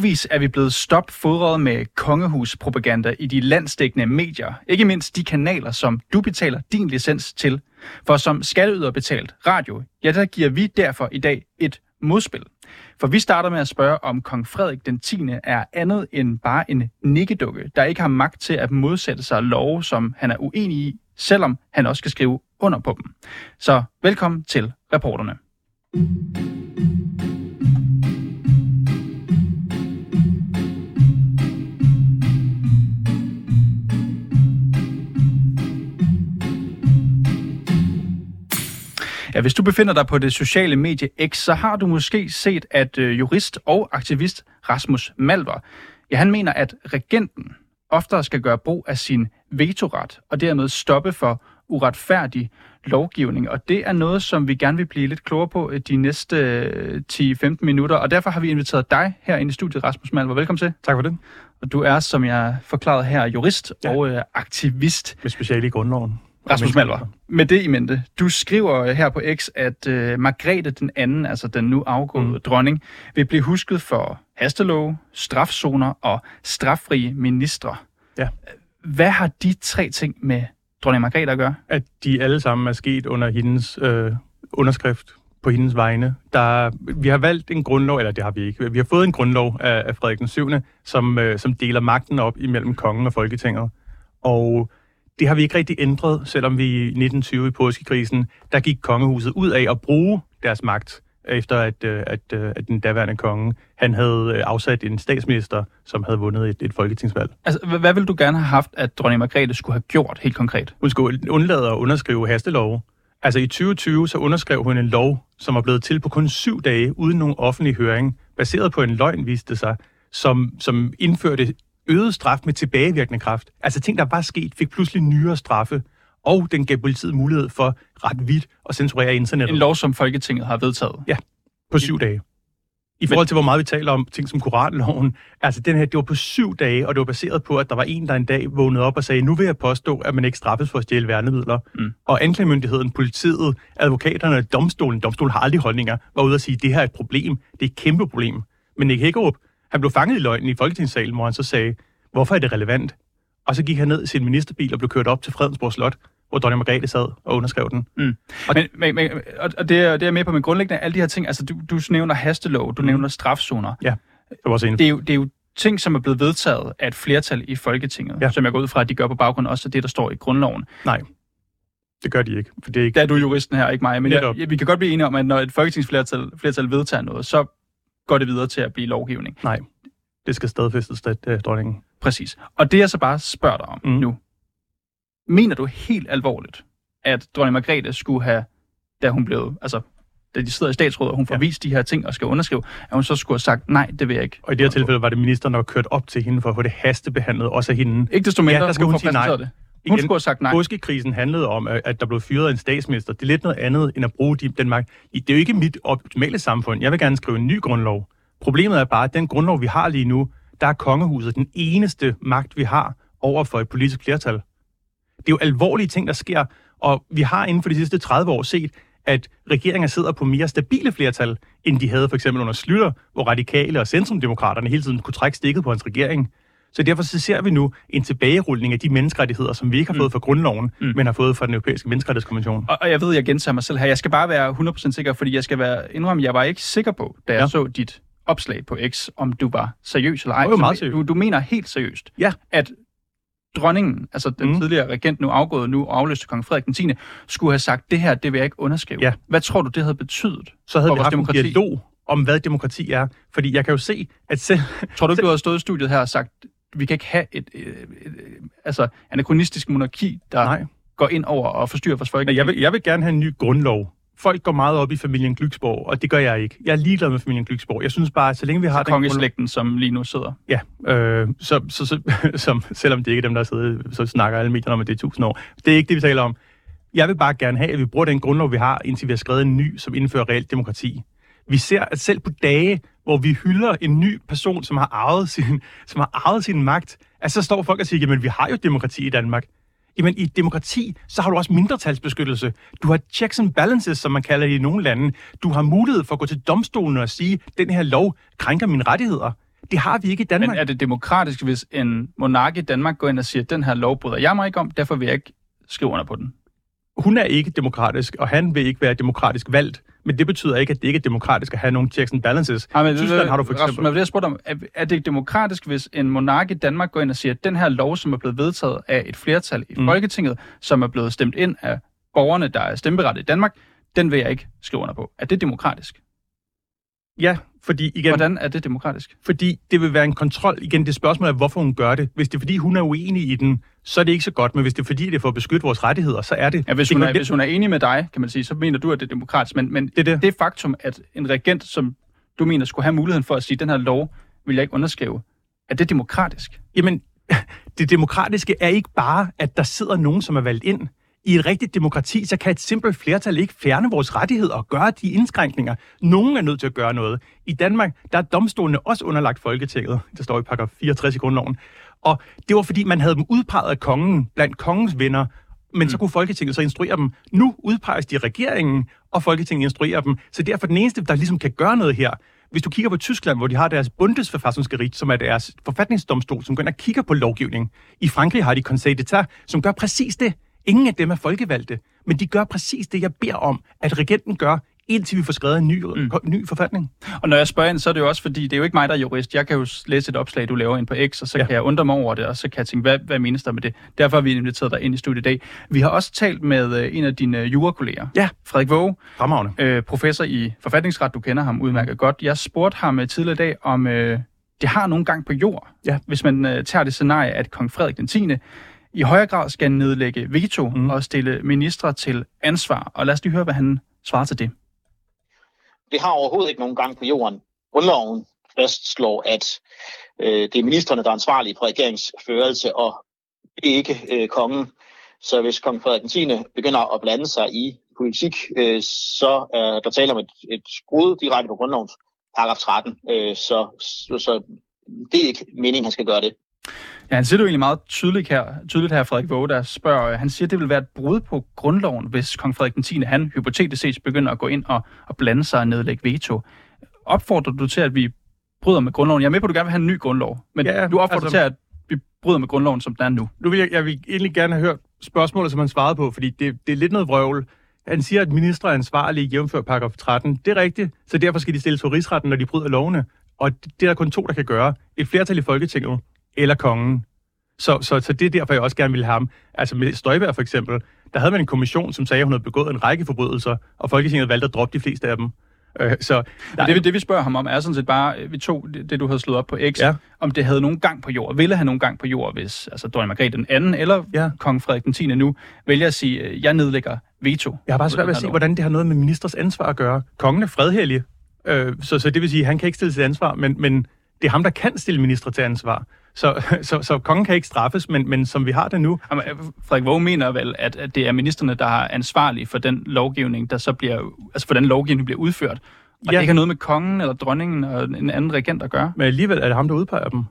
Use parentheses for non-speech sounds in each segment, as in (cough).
Uvis er vi blevet stopfodret med kongehuspropaganda i de landsdækkende medier. Ikke mindst de kanaler, som du betaler din licens til. For som skatteyder betalt radio, ja, der giver vi derfor i dag et modspil. For vi starter med at spørge, om kong Frederik den 10. er andet end bare en nikkedukke, der ikke har magt til at modsætte sig love, som han er uenig i, selvom han også skal skrive under på dem. Så velkommen til reporterne. Ja, hvis du befinder dig på det sociale medie X, så har du måske set, at øh, jurist og aktivist Rasmus Malver, ja, han mener, at regenten oftere skal gøre brug af sin vetoret, og dermed stoppe for uretfærdig lovgivning. Og det er noget, som vi gerne vil blive lidt klogere på de næste 10-15 minutter. Og derfor har vi inviteret dig her ind i studiet, Rasmus Malver. Velkommen til. Tak for det. Og du er, som jeg forklarede her, jurist ja. og øh, aktivist. Med speciale i grundloven. Rasmus Malver, med det i mente. Du skriver her på X, at uh, Margrethe den anden, altså den nu afgåede mm. dronning, vil blive husket for hastelov, strafzoner og straffrie ministre. Ja. Hvad har de tre ting med dronning Margrethe at gøre? At de alle sammen er sket under hendes øh, underskrift på hendes vegne. Der, vi har valgt en grundlov, eller det har vi ikke. Vi har fået en grundlov af, af Frederik den 7., som, øh, som deler magten op imellem kongen og Folketinget. Og det har vi ikke rigtig ændret, selvom vi i 1920 i påskekrisen, der gik kongehuset ud af at bruge deres magt, efter at, øh, at, øh, at den daværende konge, han havde øh, afsat en statsminister, som havde vundet et, et folketingsvalg. Altså, hvad ville du gerne have haft, at dronning Margrethe skulle have gjort helt konkret? Hun skulle undlade at underskrive hastelov. Altså i 2020, så underskrev hun en lov, som var blevet til på kun syv dage, uden nogen offentlig høring, baseret på en løgn, viste sig, som, som indførte øget straf med tilbagevirkende kraft. Altså ting, der var sket, fik pludselig nyere straffe, og den gav politiet mulighed for ret vidt at censurere internettet. En lov, som Folketinget har vedtaget? Ja, på syv dage. I forhold til, hvor meget vi taler om ting som koranloven, altså den her, det var på syv dage, og det var baseret på, at der var en, der en dag vågnede op og sagde, nu vil jeg påstå, at man ikke straffes for at stjæle værnemidler. Mm. Og anklagemyndigheden, politiet, advokaterne, domstolen, domstolen har aldrig holdninger, var ude og sige, at det her er et problem, det er et kæmpe problem. Men Nick Hækkerup, han blev fanget i løgnen i Folketingssalen, hvor han så sagde, hvorfor er det relevant? Og så gik han ned i sin ministerbil og blev kørt op til Fredensborg Slot, hvor dronning Margrethe sad og underskrev den. Mm. Og, men, men, men, og det, er, det er med på, men grundlæggende alle de her ting, altså du, du nævner hastelov, du mm. nævner strafzoner. Ja, det var også en. Det er, jo, det er jo ting, som er blevet vedtaget af et flertal i Folketinget, ja. som jeg går ud fra, at de gør på baggrund også af det, der står i grundloven. Nej, det gør de ikke. For det er ikke... Der er du juristen her, ikke mig. Men jeg, jeg, vi kan godt blive enige om, at når et folketingsflertal flertal vedtager noget, så går det videre til at blive lovgivning. Nej, det skal stadfæstes, det, det dronningen. Præcis. Og det jeg så bare spørger dig om mm. nu, mener du helt alvorligt, at dronning Margrethe skulle have, da hun blev, altså da de sidder i statsrådet, og hun får ja. vist de her ting og skal underskrive, at hun så skulle have sagt, nej, det vil jeg ikke. Og i det her tilfælde var det ministeren, der var kørt op til hende for at få det hastebehandlet, også af hende. Ikke desto mindre, ja, der skal hun, hun sige nej. Det. Hun Igen, skulle have sagt nej. Påskekrisen handlede om, at der blev fyret en statsminister. Det er lidt noget andet, end at bruge den magt. Det er jo ikke mit optimale samfund. Jeg vil gerne skrive en ny grundlov. Problemet er bare, at den grundlov, vi har lige nu, der er kongehuset den eneste magt, vi har over for et politisk flertal. Det er jo alvorlige ting, der sker, og vi har inden for de sidste 30 år set, at regeringer sidder på mere stabile flertal, end de havde for eksempel under Slytter, hvor radikale og centrumdemokraterne hele tiden kunne trække stikket på hans regering. Så derfor så ser vi nu en tilbagerulning af de menneskerettigheder, som vi ikke har fået mm. fra grundloven, mm. men har fået fra den europæiske menneskerettighedskonvention. Og, og jeg ved, jeg gentager mig selv her. Jeg skal bare være 100% sikker, fordi jeg skal være indrømme, jeg var ikke sikker på, da jeg ja. så dit opslag på X, om du var seriøs eller ej. Det var meget seriøst. Du, du mener helt seriøst, ja. at dronningen, altså den mm. tidligere regent, nu afgået nu og afløste kong Frederik den 10., skulle have sagt, det her, det vil jeg ikke underskrive. Ja. Hvad tror du, det havde betydet Så havde vi haft demokrati? en dialog om, hvad demokrati er. Fordi jeg kan jo se, at selv... Tror du ikke, (laughs) du havde stået i studiet her og sagt, vi kan ikke have et, et, et, et altså, anachronistisk monarki, der Nej. går ind over og forstyrrer vores folk? Jeg vil, jeg vil gerne have en ny grundlov, folk går meget op i familien Glyksborg, og det gør jeg ikke. Jeg er ligeglad med familien Glyksborg. Jeg synes bare, at så længe vi har... Så kongeslægten, som lige nu sidder. Ja, øh, så, så, så, (laughs) som, selvom det ikke er dem, der sidder, så snakker alle medierne om, at det er tusind år. Det er ikke det, vi taler om. Jeg vil bare gerne have, at vi bruger den grundlov, vi har, indtil vi har skrevet en ny, som indfører reelt demokrati. Vi ser, at selv på dage, hvor vi hylder en ny person, som har arvet sin, som har arvet sin magt, at så står folk og siger, jamen vi har jo demokrati i Danmark. Jamen, i et demokrati, så har du også mindretalsbeskyttelse. Du har checks and balances, som man kalder det i nogle lande. Du har mulighed for at gå til domstolen og sige, den her lov krænker mine rettigheder. Det har vi ikke i Danmark. Men er det demokratisk, hvis en monark i Danmark går ind og siger, den her lov bryder jeg mig ikke om, derfor vil jeg ikke skrive under på den? Hun er ikke demokratisk, og han vil ikke være demokratisk valgt. Men det betyder ikke, at det ikke er demokratisk at have nogle checks and balances. Ja, men, Tyskland har du for eksempel... Rasmus, jeg spurgte om, er, er det demokratisk, hvis en monark i Danmark går ind og siger, at den her lov, som er blevet vedtaget af et flertal i mm. Folketinget, som er blevet stemt ind af borgerne, der er stemmeberettet i Danmark, den vil jeg ikke skrive under på. Er det demokratisk? Ja, fordi igen... Hvordan er det demokratisk? Fordi det vil være en kontrol. Igen, det spørgsmål er, hvorfor hun gør det. Hvis det er, fordi hun er uenig i den, så er det ikke så godt. Men hvis det er, fordi det er for at beskytte vores rettigheder, så er det... Ja, hvis, hun er, hvis hun er enig med dig, kan man sige, så mener du, at det er demokratisk. Men, men det, det. det faktum, at en regent, som du mener, skulle have muligheden for at sige, den her lov vil jeg ikke underskrive, er det demokratisk? Jamen, (laughs) det demokratiske er ikke bare, at der sidder nogen, som er valgt ind i et rigtigt demokrati, så kan et simpelt flertal ikke fjerne vores rettigheder og gøre de indskrænkninger. Nogen er nødt til at gøre noget. I Danmark, der er domstolene også underlagt Folketinget. Det står i paragraf 64 i grundloven. Og det var fordi, man havde dem udpeget af kongen blandt kongens venner, men mm. så kunne Folketinget så instruere dem. Nu udpeges de regeringen, og Folketinget instruerer dem. Så derfor den eneste, der ligesom kan gøre noget her, hvis du kigger på Tyskland, hvor de har deres Bundesverfassungsgericht, som er deres forfatningsdomstol, som går ind og kigger på lovgivning. I Frankrig har de Conseil d'État, som gør præcis det. Ingen af dem er folkevalgte, men de gør præcis det, jeg beder om, at regenten gør, indtil vi får skrevet en ny, mm. ny forfatning. Og når jeg spørger ind, så er det jo også fordi, det er jo ikke mig, der er jurist. Jeg kan jo læse et opslag, du laver ind på X, og så ja. kan jeg undre mig over det, og så kan jeg tænke, hvad, hvad menes der med det? Derfor har vi inviteret dig ind i studiet i dag. Vi har også talt med øh, en af dine jurakolleger, ja. Frederik Våge, Fremragende. Øh, professor i forfatningsret. Du kender ham udmærket godt. Jeg spurgte ham øh, tidligere i dag, om øh, det har nogen gang på jord, ja. hvis man øh, tager det scenarie, at kong Frederik den 10 i højere grad skal nedlægge veto mm. og stille ministre til ansvar. Og lad os lige høre, hvad han svarer til det. Det har overhovedet ikke nogen gang på jorden. Grundloven fastslår, at øh, det er ministerne, der er ansvarlige for regeringsførelse, og ikke øh, kongen. Så hvis kong Frederik 10. begynder at blande sig i politik, øh, så er der tale om et, et skud direkte på grundlovens paragraf 13. Øh, så, så, så det er ikke meningen, han skal gøre det. Ja, han siger det jo egentlig meget tydeligt her, tydeligt her Frederik Våge, der spørger, han siger, at det vil være et brud på grundloven, hvis kong Frederik den 10. han hypotetisk set begynder at gå ind og, og blande sig og nedlægge veto. Opfordrer du til, at vi bryder med grundloven? Jeg er med på, at du gerne vil have en ny grundlov, men ja, du opfordrer altså, til, at vi bryder med grundloven, som den er nu. Nu vil jeg, jeg vil egentlig gerne have hørt spørgsmålet, som han svarede på, fordi det, det er lidt noget vrøvl. Han siger, at ministre er ansvarlige jævnfør paragraf 13. Det er rigtigt, så derfor skal de stilles for rigsretten, når de bryder lovene. Og det er der kun to, der kan gøre. Et flertal i Folketinget eller kongen. Så, så, så det er derfor, jeg også gerne vil have ham. Altså med Støjberg for eksempel, der havde man en kommission, som sagde, at hun havde begået en række forbrydelser, og Folketinget valgte at droppe de fleste af dem. Øh, så der det, det, vi spørger ham om, er sådan set bare, vi tog det, det du havde slået op på X, ja. om det havde nogen gang på jord, ville have nogen gang på jord, hvis altså Dronning Margrethe den anden, eller ja. kong Frederik den 10. nu, vælger at sige, øh, jeg nedlægger veto. Jeg har bare svært ved at se, hvordan det har noget med ministers ansvar at gøre. Kongen er fredhellig, øh, så, så det vil sige, at han kan ikke stille til ansvar, men, men det er ham, der kan stille ministre til ansvar. Så, (laughs) så, så kongen kan ikke straffes, men, men som vi har det nu... Jamen, Frederik Våge mener vel, at, at det er ministerne, der er ansvarlige for den lovgivning, der så bliver, altså for den lovgivning, bliver udført. Og ja. det ikke har noget med kongen eller dronningen og en anden regent at gøre. Men alligevel er det ham, der udpeger dem.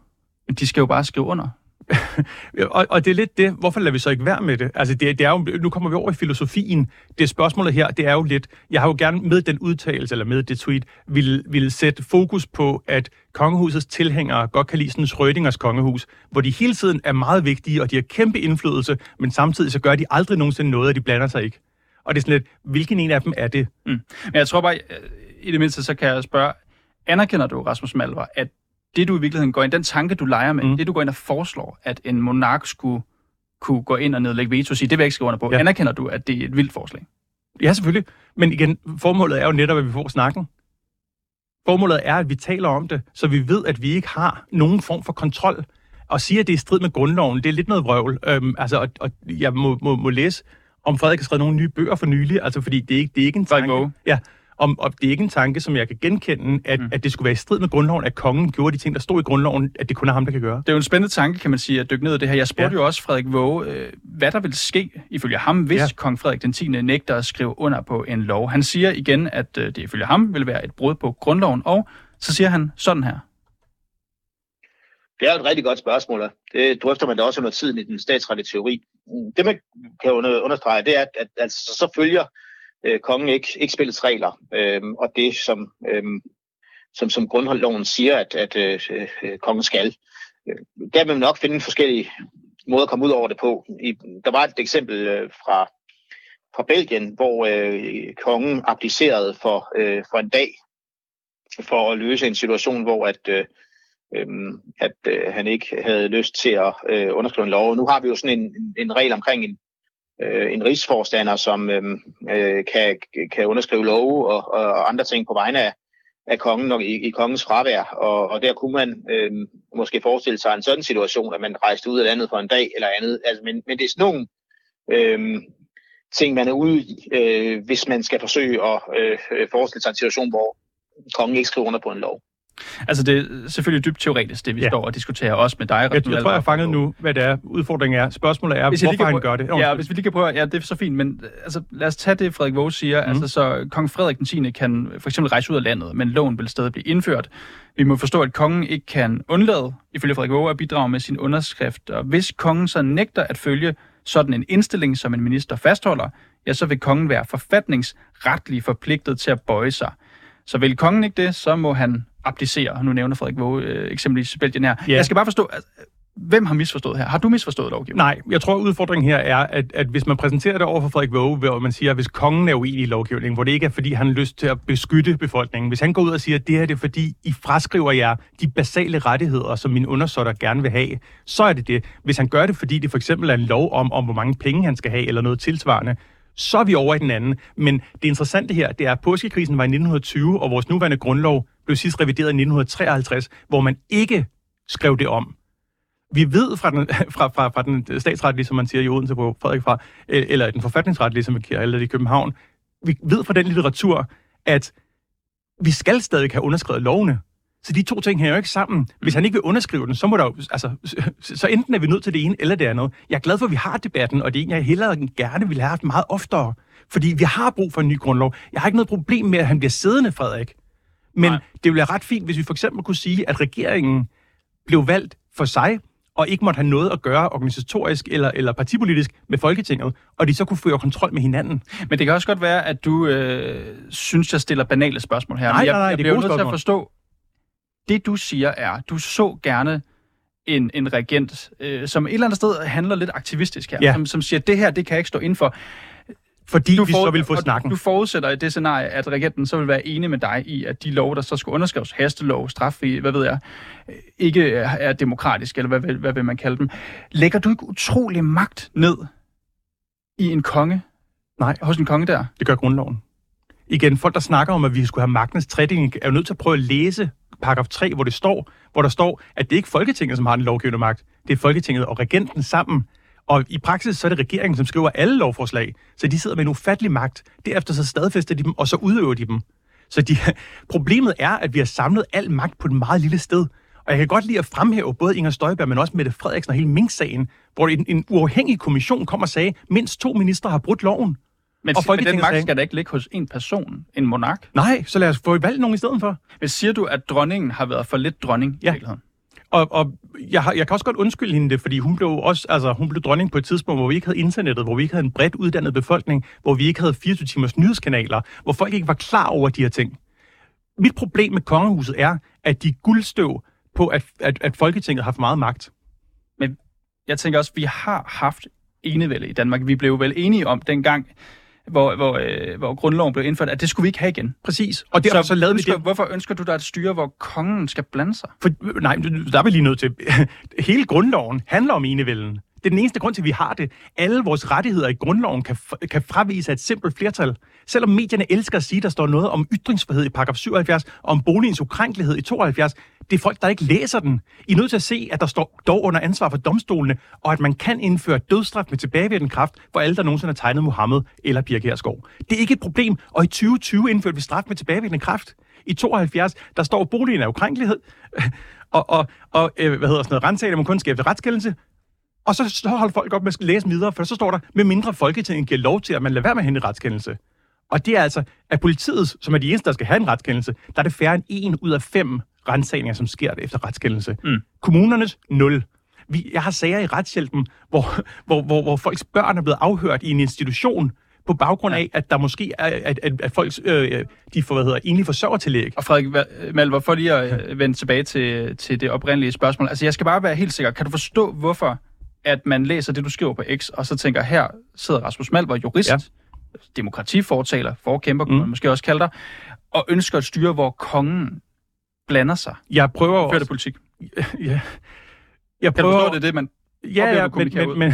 Men de skal jo bare skrive under. (laughs) og, og det er lidt det, hvorfor lader vi så ikke være med det? Altså, det, det er jo, nu kommer vi over i filosofien. Det spørgsmålet her, det er jo lidt, jeg har jo gerne med den udtalelse, eller med det tweet, vil, vil sætte fokus på, at kongehusets tilhængere godt kan lide sådan Schrödingers kongehus, hvor de hele tiden er meget vigtige, og de har kæmpe indflydelse, men samtidig så gør de aldrig nogensinde noget, og de blander sig ikke. Og det er sådan lidt, hvilken en af dem er det? Mm. Men jeg tror bare, øh, i det mindste, så kan jeg spørge, anerkender du, Rasmus Malvar, at det du i virkeligheden går ind, den tanke du leger med, mm. det du går ind og foreslår, at en monark skulle kunne gå ind og nedlægge veto og sige, det vil jeg ikke skrive under på. Ja. Anerkender du, at det er et vildt forslag? Ja, selvfølgelig. Men igen, formålet er jo netop, at vi får snakken. Formålet er, at vi taler om det, så vi ved, at vi ikke har nogen form for kontrol. Og sige, at det er i strid med grundloven, det er lidt noget vrøvl. Øhm, altså, og, og jeg må, må, må læse, om Frederik har skrevet nogle nye bøger for nylig, altså fordi det er ikke, det er ikke en tanke. Ja, om, og det er ikke en tanke, som jeg kan genkende, at, mm. at det skulle være i strid med grundloven, at kongen gjorde de ting, der stod i grundloven, at det kun er ham, der kan gøre. Det er jo en spændende tanke, kan man sige, at dykke ned i det her. Jeg spurgte ja. jo også Frederik Våge, øh, hvad der vil ske, ifølge ham, hvis ja. kong Frederik den 10. nægter at skrive under på en lov. Han siger igen, at øh, det ifølge ham vil være et brud på grundloven, og så siger han sådan her. Det er et rigtig godt spørgsmål. Det drøfter man da også under tiden i den statsretlige teori. det man kan understrege, det er, at, at altså, så følger øh, kongen ikke, ikke spillets regler, øh, og det som, øh, som, som grundloven siger, at, at øh, øh kongen skal. Øh, der vil man nok finde forskellige måder at komme ud over det på. I, der var et eksempel øh, fra, fra Belgien, hvor øh, kongen abdicerede for, øh, for en dag for at løse en situation, hvor at, øh, øhm, at øh, han ikke havde lyst til at øh, underskrive en lov. Nu har vi jo sådan en, en regel omkring en, øh, en rigsforstander, som øh, øh kan, kan underskrive love og, og andre ting på vegne af, af kongen og i, i kongens fravær. Og, og der kunne man øh, måske forestille sig en sådan situation, at man rejste ud af landet for en dag eller andet. Altså, men, men det er sådan nogle øh, ting, man er ude i, øh, hvis man skal forsøge at øh, forestille sig en situation, hvor kongen ikke skriver under på en lov. Altså det er selvfølgelig dybt teoretisk, det vi ja. står og diskuterer også med dig. Jeg, jeg tror, jeg har fanget nu, hvad det er. Udfordringen er. Spørgsmålet er, hvis hvorfor han prøve, gør det. Ja, hvis vi lige kan prøve, ja, det er så fint, men altså, lad os tage det, Frederik Våge siger. Mm. Altså, så kong Frederik den 10. kan for eksempel rejse ud af landet, men loven vil stadig blive indført. Vi må forstå, at kongen ikke kan undlade, ifølge Frederik Våge, at bidrage med sin underskrift. Og hvis kongen så nægter at følge sådan en indstilling, som en minister fastholder, ja, så vil kongen være forfatningsretligt forpligtet til at bøje sig. Så vil kongen ikke det, så må han abdicere. Nu nævner Frederik Våge øh, eksempelvis Belgien her. Yeah. Jeg skal bare forstå, altså, hvem har misforstået her? Har du misforstået lovgivningen? Nej, jeg tror, udfordringen her er, at, at hvis man præsenterer det over for Frederik Våge, hvor man siger, at hvis kongen er uenig i lovgivningen, hvor det ikke er, fordi han har lyst til at beskytte befolkningen, hvis han går ud og siger, at det her det er, fordi I fraskriver jer de basale rettigheder, som mine undersåtter gerne vil have, så er det det. Hvis han gør det, fordi det for eksempel er en lov om, om hvor mange penge han skal have, eller noget tilsvarende, så er vi over i den anden. Men det interessante her, det er, at påskekrisen var i 1920, og vores nuværende grundlov blev sidst revideret i 1953, hvor man ikke skrev det om. Vi ved fra den, (laughs) fra, fra, fra den statsretlige, som man siger i Odense på Frederik fra, eller den forfatningsretlige, som vi kalder det i København, vi ved fra den litteratur, at vi skal stadig have underskrevet lovene. Så de to ting hænger jo ikke sammen. Hvis han ikke vil underskrive den, så må der jo, altså, så enten er vi nødt til det ene eller det andet. Jeg er glad for, at vi har debatten, og det er en, jeg hellere gerne ville have haft meget oftere. Fordi vi har brug for en ny grundlov. Jeg har ikke noget problem med, at han bliver siddende, Frederik. Men Nej. det ville være ret fint, hvis vi for eksempel kunne sige, at regeringen blev valgt for sig, og ikke måtte have noget at gøre organisatorisk eller, eller partipolitisk med Folketinget, og de så kunne føre kontrol med hinanden. Men det kan også godt være, at du øh, synes, jeg stiller banale spørgsmål her. Nej, jeg, nej, nej, jeg det er nødt til at forstå, det du siger er, du så gerne en, en regent, øh, som et eller andet sted handler lidt aktivistisk her, ja. som, som siger, det her, det kan jeg ikke stå ind for. Fordi du vi for, så vil få snakken. Du forudsætter i det scenarie, at regenten så vil være enig med dig i, at de lov, der så skal underskrives, hastelov, straffri, hvad ved jeg, ikke er, er demokratiske, eller hvad, hvad, hvad vil man kalde dem. Lægger du ikke utrolig magt ned i en konge? Nej. Hos en konge der? Det gør grundloven. Igen, folk, der snakker om, at vi skulle have magtens tredeling, er jo nødt til at prøve at læse paragraf 3, hvor det står, hvor der står, at det ikke er Folketinget, som har den lovgivende magt. Det er Folketinget og regenten sammen. Og i praksis så er det regeringen, som skriver alle lovforslag. Så de sidder med en ufattelig magt. Derefter så stadfæster de dem, og så udøver de dem. Så de, (laughs) problemet er, at vi har samlet al magt på et meget lille sted. Og jeg kan godt lide at fremhæve både Inger Støjberg, men også Mette Frederiksen og hele Mink-sagen, hvor en, en uafhængig kommission kom og sagde, mindst to ministre har brudt loven. Men, og men den magt skal da ikke ligge hos en person, en monark? Nej, så lad os få valgt nogen i stedet for. Men siger du, at dronningen har været for lidt dronning ja. i virkeligheden? Og, og jeg, har, jeg kan også godt undskylde hende det, fordi hun blev også, altså, hun blev dronning på et tidspunkt, hvor vi ikke havde internettet, hvor vi ikke havde en bredt uddannet befolkning, hvor vi ikke havde 24 timers nyhedskanaler, hvor folk ikke var klar over de her ting. Mit problem med kongehuset er, at de guldstøv på, at, at, at Folketinget har for meget magt. Men jeg tænker også, at vi har haft enevælde i Danmark. Vi blev vel enige om dengang, hvor, hvor, øh, hvor grundloven blev indført, at det skulle vi ikke have igen. Præcis. Og derfor så, så lavede ønsker, vi det. Hvorfor ønsker du dig et styre, hvor kongen skal blande sig? For, nej, der er vi lige nødt til. (laughs) Hele grundloven handler om enevælden. Det er den eneste grund til, at vi har det. Alle vores rettigheder i grundloven kan, kan fravise et simpelt flertal. Selvom medierne elsker at sige, at der står noget om ytringsfrihed i paragraf 77, og om boligens ukrænkelighed i 72, det er folk, der ikke læser den. I er nødt til at se, at der står dog under ansvar for domstolene, og at man kan indføre dødsstraf med tilbagevirkende kraft for alle, der nogensinde har tegnet Mohammed eller Pia Herskov. Det er ikke et problem, og i 2020 indførte vi straf med tilbagevirkende kraft. I 72, der står boligen af ukrænkelighed, (laughs) og, og, og øh, hvad hedder sådan noget, rensagning må kun skabe retskendelse, og så, så holder folk op med at læse videre, for så står der, med mindre Folketinget giver lov til, at man lader være med at hente retskendelse. Og det er altså, at politiet, som er de eneste, der skal have en retskendelse, der er det færre end en ud af fem rensagninger, som sker efter retskendelse. Mm. Kommunernes 0. Vi, jeg har sager i retshjælpen, hvor, hvor, hvor, hvor folks børn er blevet afhørt i en institution, på baggrund af, at der måske er, at, at, at folk øh, de får, hvad hedder, egentlig forsørgertillæg. Og Frederik Malver, for lige at øh, vende tilbage til, til det oprindelige spørgsmål. Altså, jeg skal bare være helt sikker. Kan du forstå, hvorfor at man læser det, du skriver på X, og så tænker, her sidder Rasmus Malver, jurist, ja. demokratifortaler, forkæmper, mm. kunne man måske også kalde dig, og ønsker et styre, hvor kongen blander sig. Jeg prøver også... det politik. (laughs) Ja. Jeg prøver... Kan du forstå, det det, man Ja, ja, men, men, men,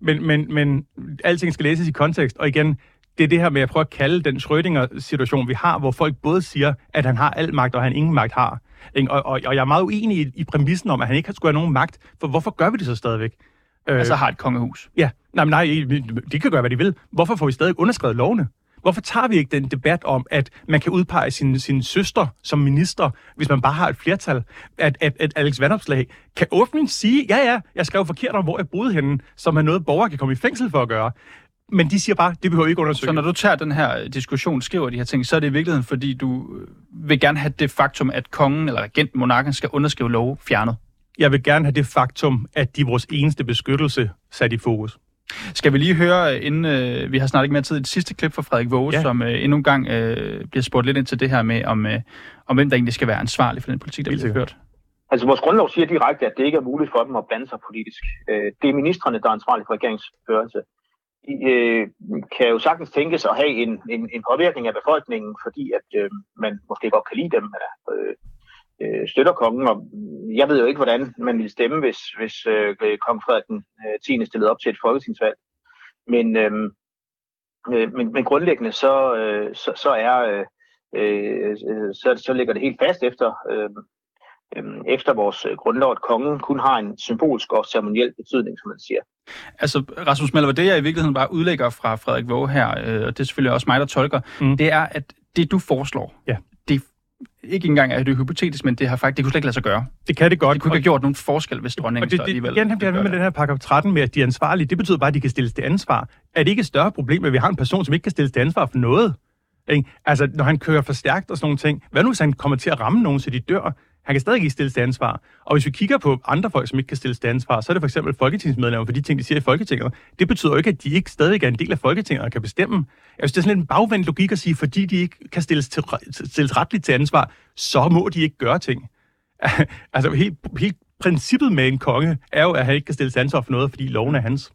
men, men, men alting skal læses i kontekst, og igen, det er det her med at prøve at kalde den Schrödinger-situation, vi har, hvor folk både siger, at han har al magt, og han ingen magt har. Og, og, og jeg er meget uenig i, i præmissen om, at han ikke skulle have nogen magt, for hvorfor gør vi det så stadigvæk? Altså har et kongehus? Ja, nej, nej, de kan gøre, hvad de vil. Hvorfor får vi stadig underskrevet lovene? Hvorfor tager vi ikke den debat om, at man kan udpege sin, sin søster som minister, hvis man bare har et flertal? At, at, at Alex Vandopslag kan åbent sige, ja ja, jeg skrev forkert om, hvor jeg boede henne, som er noget, borgere kan komme i fængsel for at gøre. Men de siger bare, det behøver ikke undersøge. Så når du tager den her diskussion, skriver de her ting, så er det i virkeligheden, fordi du vil gerne have det faktum, at kongen eller regenten, monarken, skal underskrive lov fjernet? Jeg vil gerne have det faktum, at de er vores eneste beskyttelse sat i fokus. Skal vi lige høre, inden øh, vi har snart ikke mere tid, et sidste klip fra Frederik Våge, ja. som øh, endnu en gang øh, bliver spurgt lidt ind til det her med, om, øh, om hvem der egentlig skal være ansvarlig for den politik, der bliver ført. Altså vores grundlov siger direkte, at det ikke er muligt for dem at blande sig politisk. Øh, det er ministerne, der er ansvarlige for regeringsførelse. De øh, kan jo sagtens tænkes at have en, en, en påvirkning af befolkningen, fordi at øh, man måske godt kan lide dem, eller øh, øh, støtter kongen, og jeg ved jo ikke, hvordan man ville stemme, hvis, hvis øh, kong Frederik den øh, 10. stillede op til et folketingsvalg. Men, øhm, øh, men, men grundlæggende så, øh, så, så er øh, øh, så, så ligger det helt fast efter øh, øh, efter vores grundlov, at kongen kun har en symbolsk og ceremoniel betydning, som man siger. Altså, Rasmus Melver, det jeg i virkeligheden bare udlægger fra Frederik Våge her, øh, og det er selvfølgelig også mig, der tolker, mm. det er, at det du foreslår, ja ikke engang er det hypotetisk, men det har faktisk, det kunne slet ikke lade sig gøre. Det kan det godt. Det kunne ikke have gjort nogen forskel, hvis dronningen det, det, alligevel... Igen, det, med den her paragraf 13 med, at de er ansvarlige, det betyder bare, at de kan stilles til ansvar. Er det ikke et større problem, at vi har en person, som ikke kan stilles til ansvar for noget? Ikke? Altså, når han kører for stærkt og sådan nogle ting. Hvad nu, hvis han kommer til at ramme nogen, så de dør? Han kan stadig ikke stilles til ansvar. Og hvis vi kigger på andre folk, som ikke kan stilles til ansvar, så er det for eksempel folketingsmedlemmer for de ting, de siger i Folketinget. Det betyder jo ikke, at de ikke stadig er en del af Folketinget og kan bestemme. Jeg synes, det er sådan en bagvendt logik at sige, fordi de ikke kan stilles, til, stilles retligt til ansvar, så må de ikke gøre ting. (laughs) altså helt, helt princippet med en konge er jo, at han ikke kan stilles til ansvar for noget, fordi loven er hans.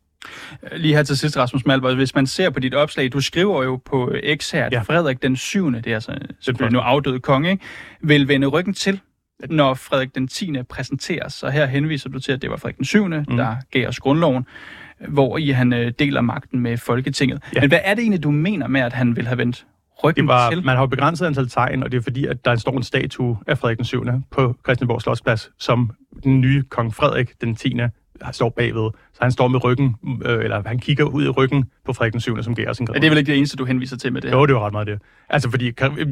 Lige her til sidst, Rasmus Malberg, hvis man ser på dit opslag, du skriver jo på X her, at ja. Frederik den 7., det er altså selvfølgelig nu afdøde konge, ikke, vil vende ryggen til når Frederik den 10. præsenteres. Så her henviser du til, at det var Frederik den 7., mm. der gav os grundloven, hvor i han øh, deler magten med Folketinget. Ja. Men hvad er det egentlig, du mener med, at han vil have vendt ryggen det var, til? Man har jo begrænset antal tegn, og det er fordi, at der står en statue af Frederik den 7. på Christianborg Slottsplads, som den nye kong Frederik den 10 står bagved. Så han står med ryggen, øh, eller han kigger ud i ryggen på Frederik den 7., som gav os en. Er det vel ikke det eneste, du henviser til med det her? Jo, det var ret meget det. Altså, fordi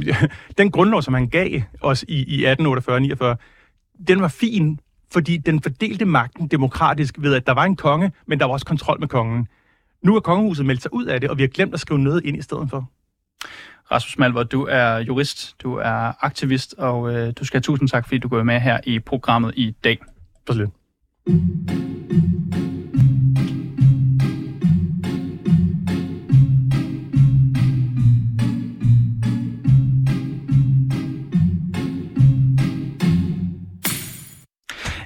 (laughs) den grundlov, som han gav os i, i 1848-49, den var fin, fordi den fordelte magten demokratisk ved, at der var en konge, men der var også kontrol med kongen. Nu er kongehuset meldt sig ud af det, og vi har glemt at skrive noget ind i stedet for. Rasmus Malver, du er jurist, du er aktivist, og øh, du skal have tusind tak, fordi du går med her i programmet i dag. Slet.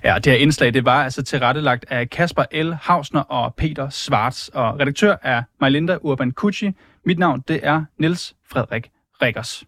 Ja, det her indslag, det var altså tilrettelagt af Kasper L. Hausner og Peter Svarts, og redaktør er Majlinda Urban Kucci. Mit navn, det er Niels Frederik Rikkers.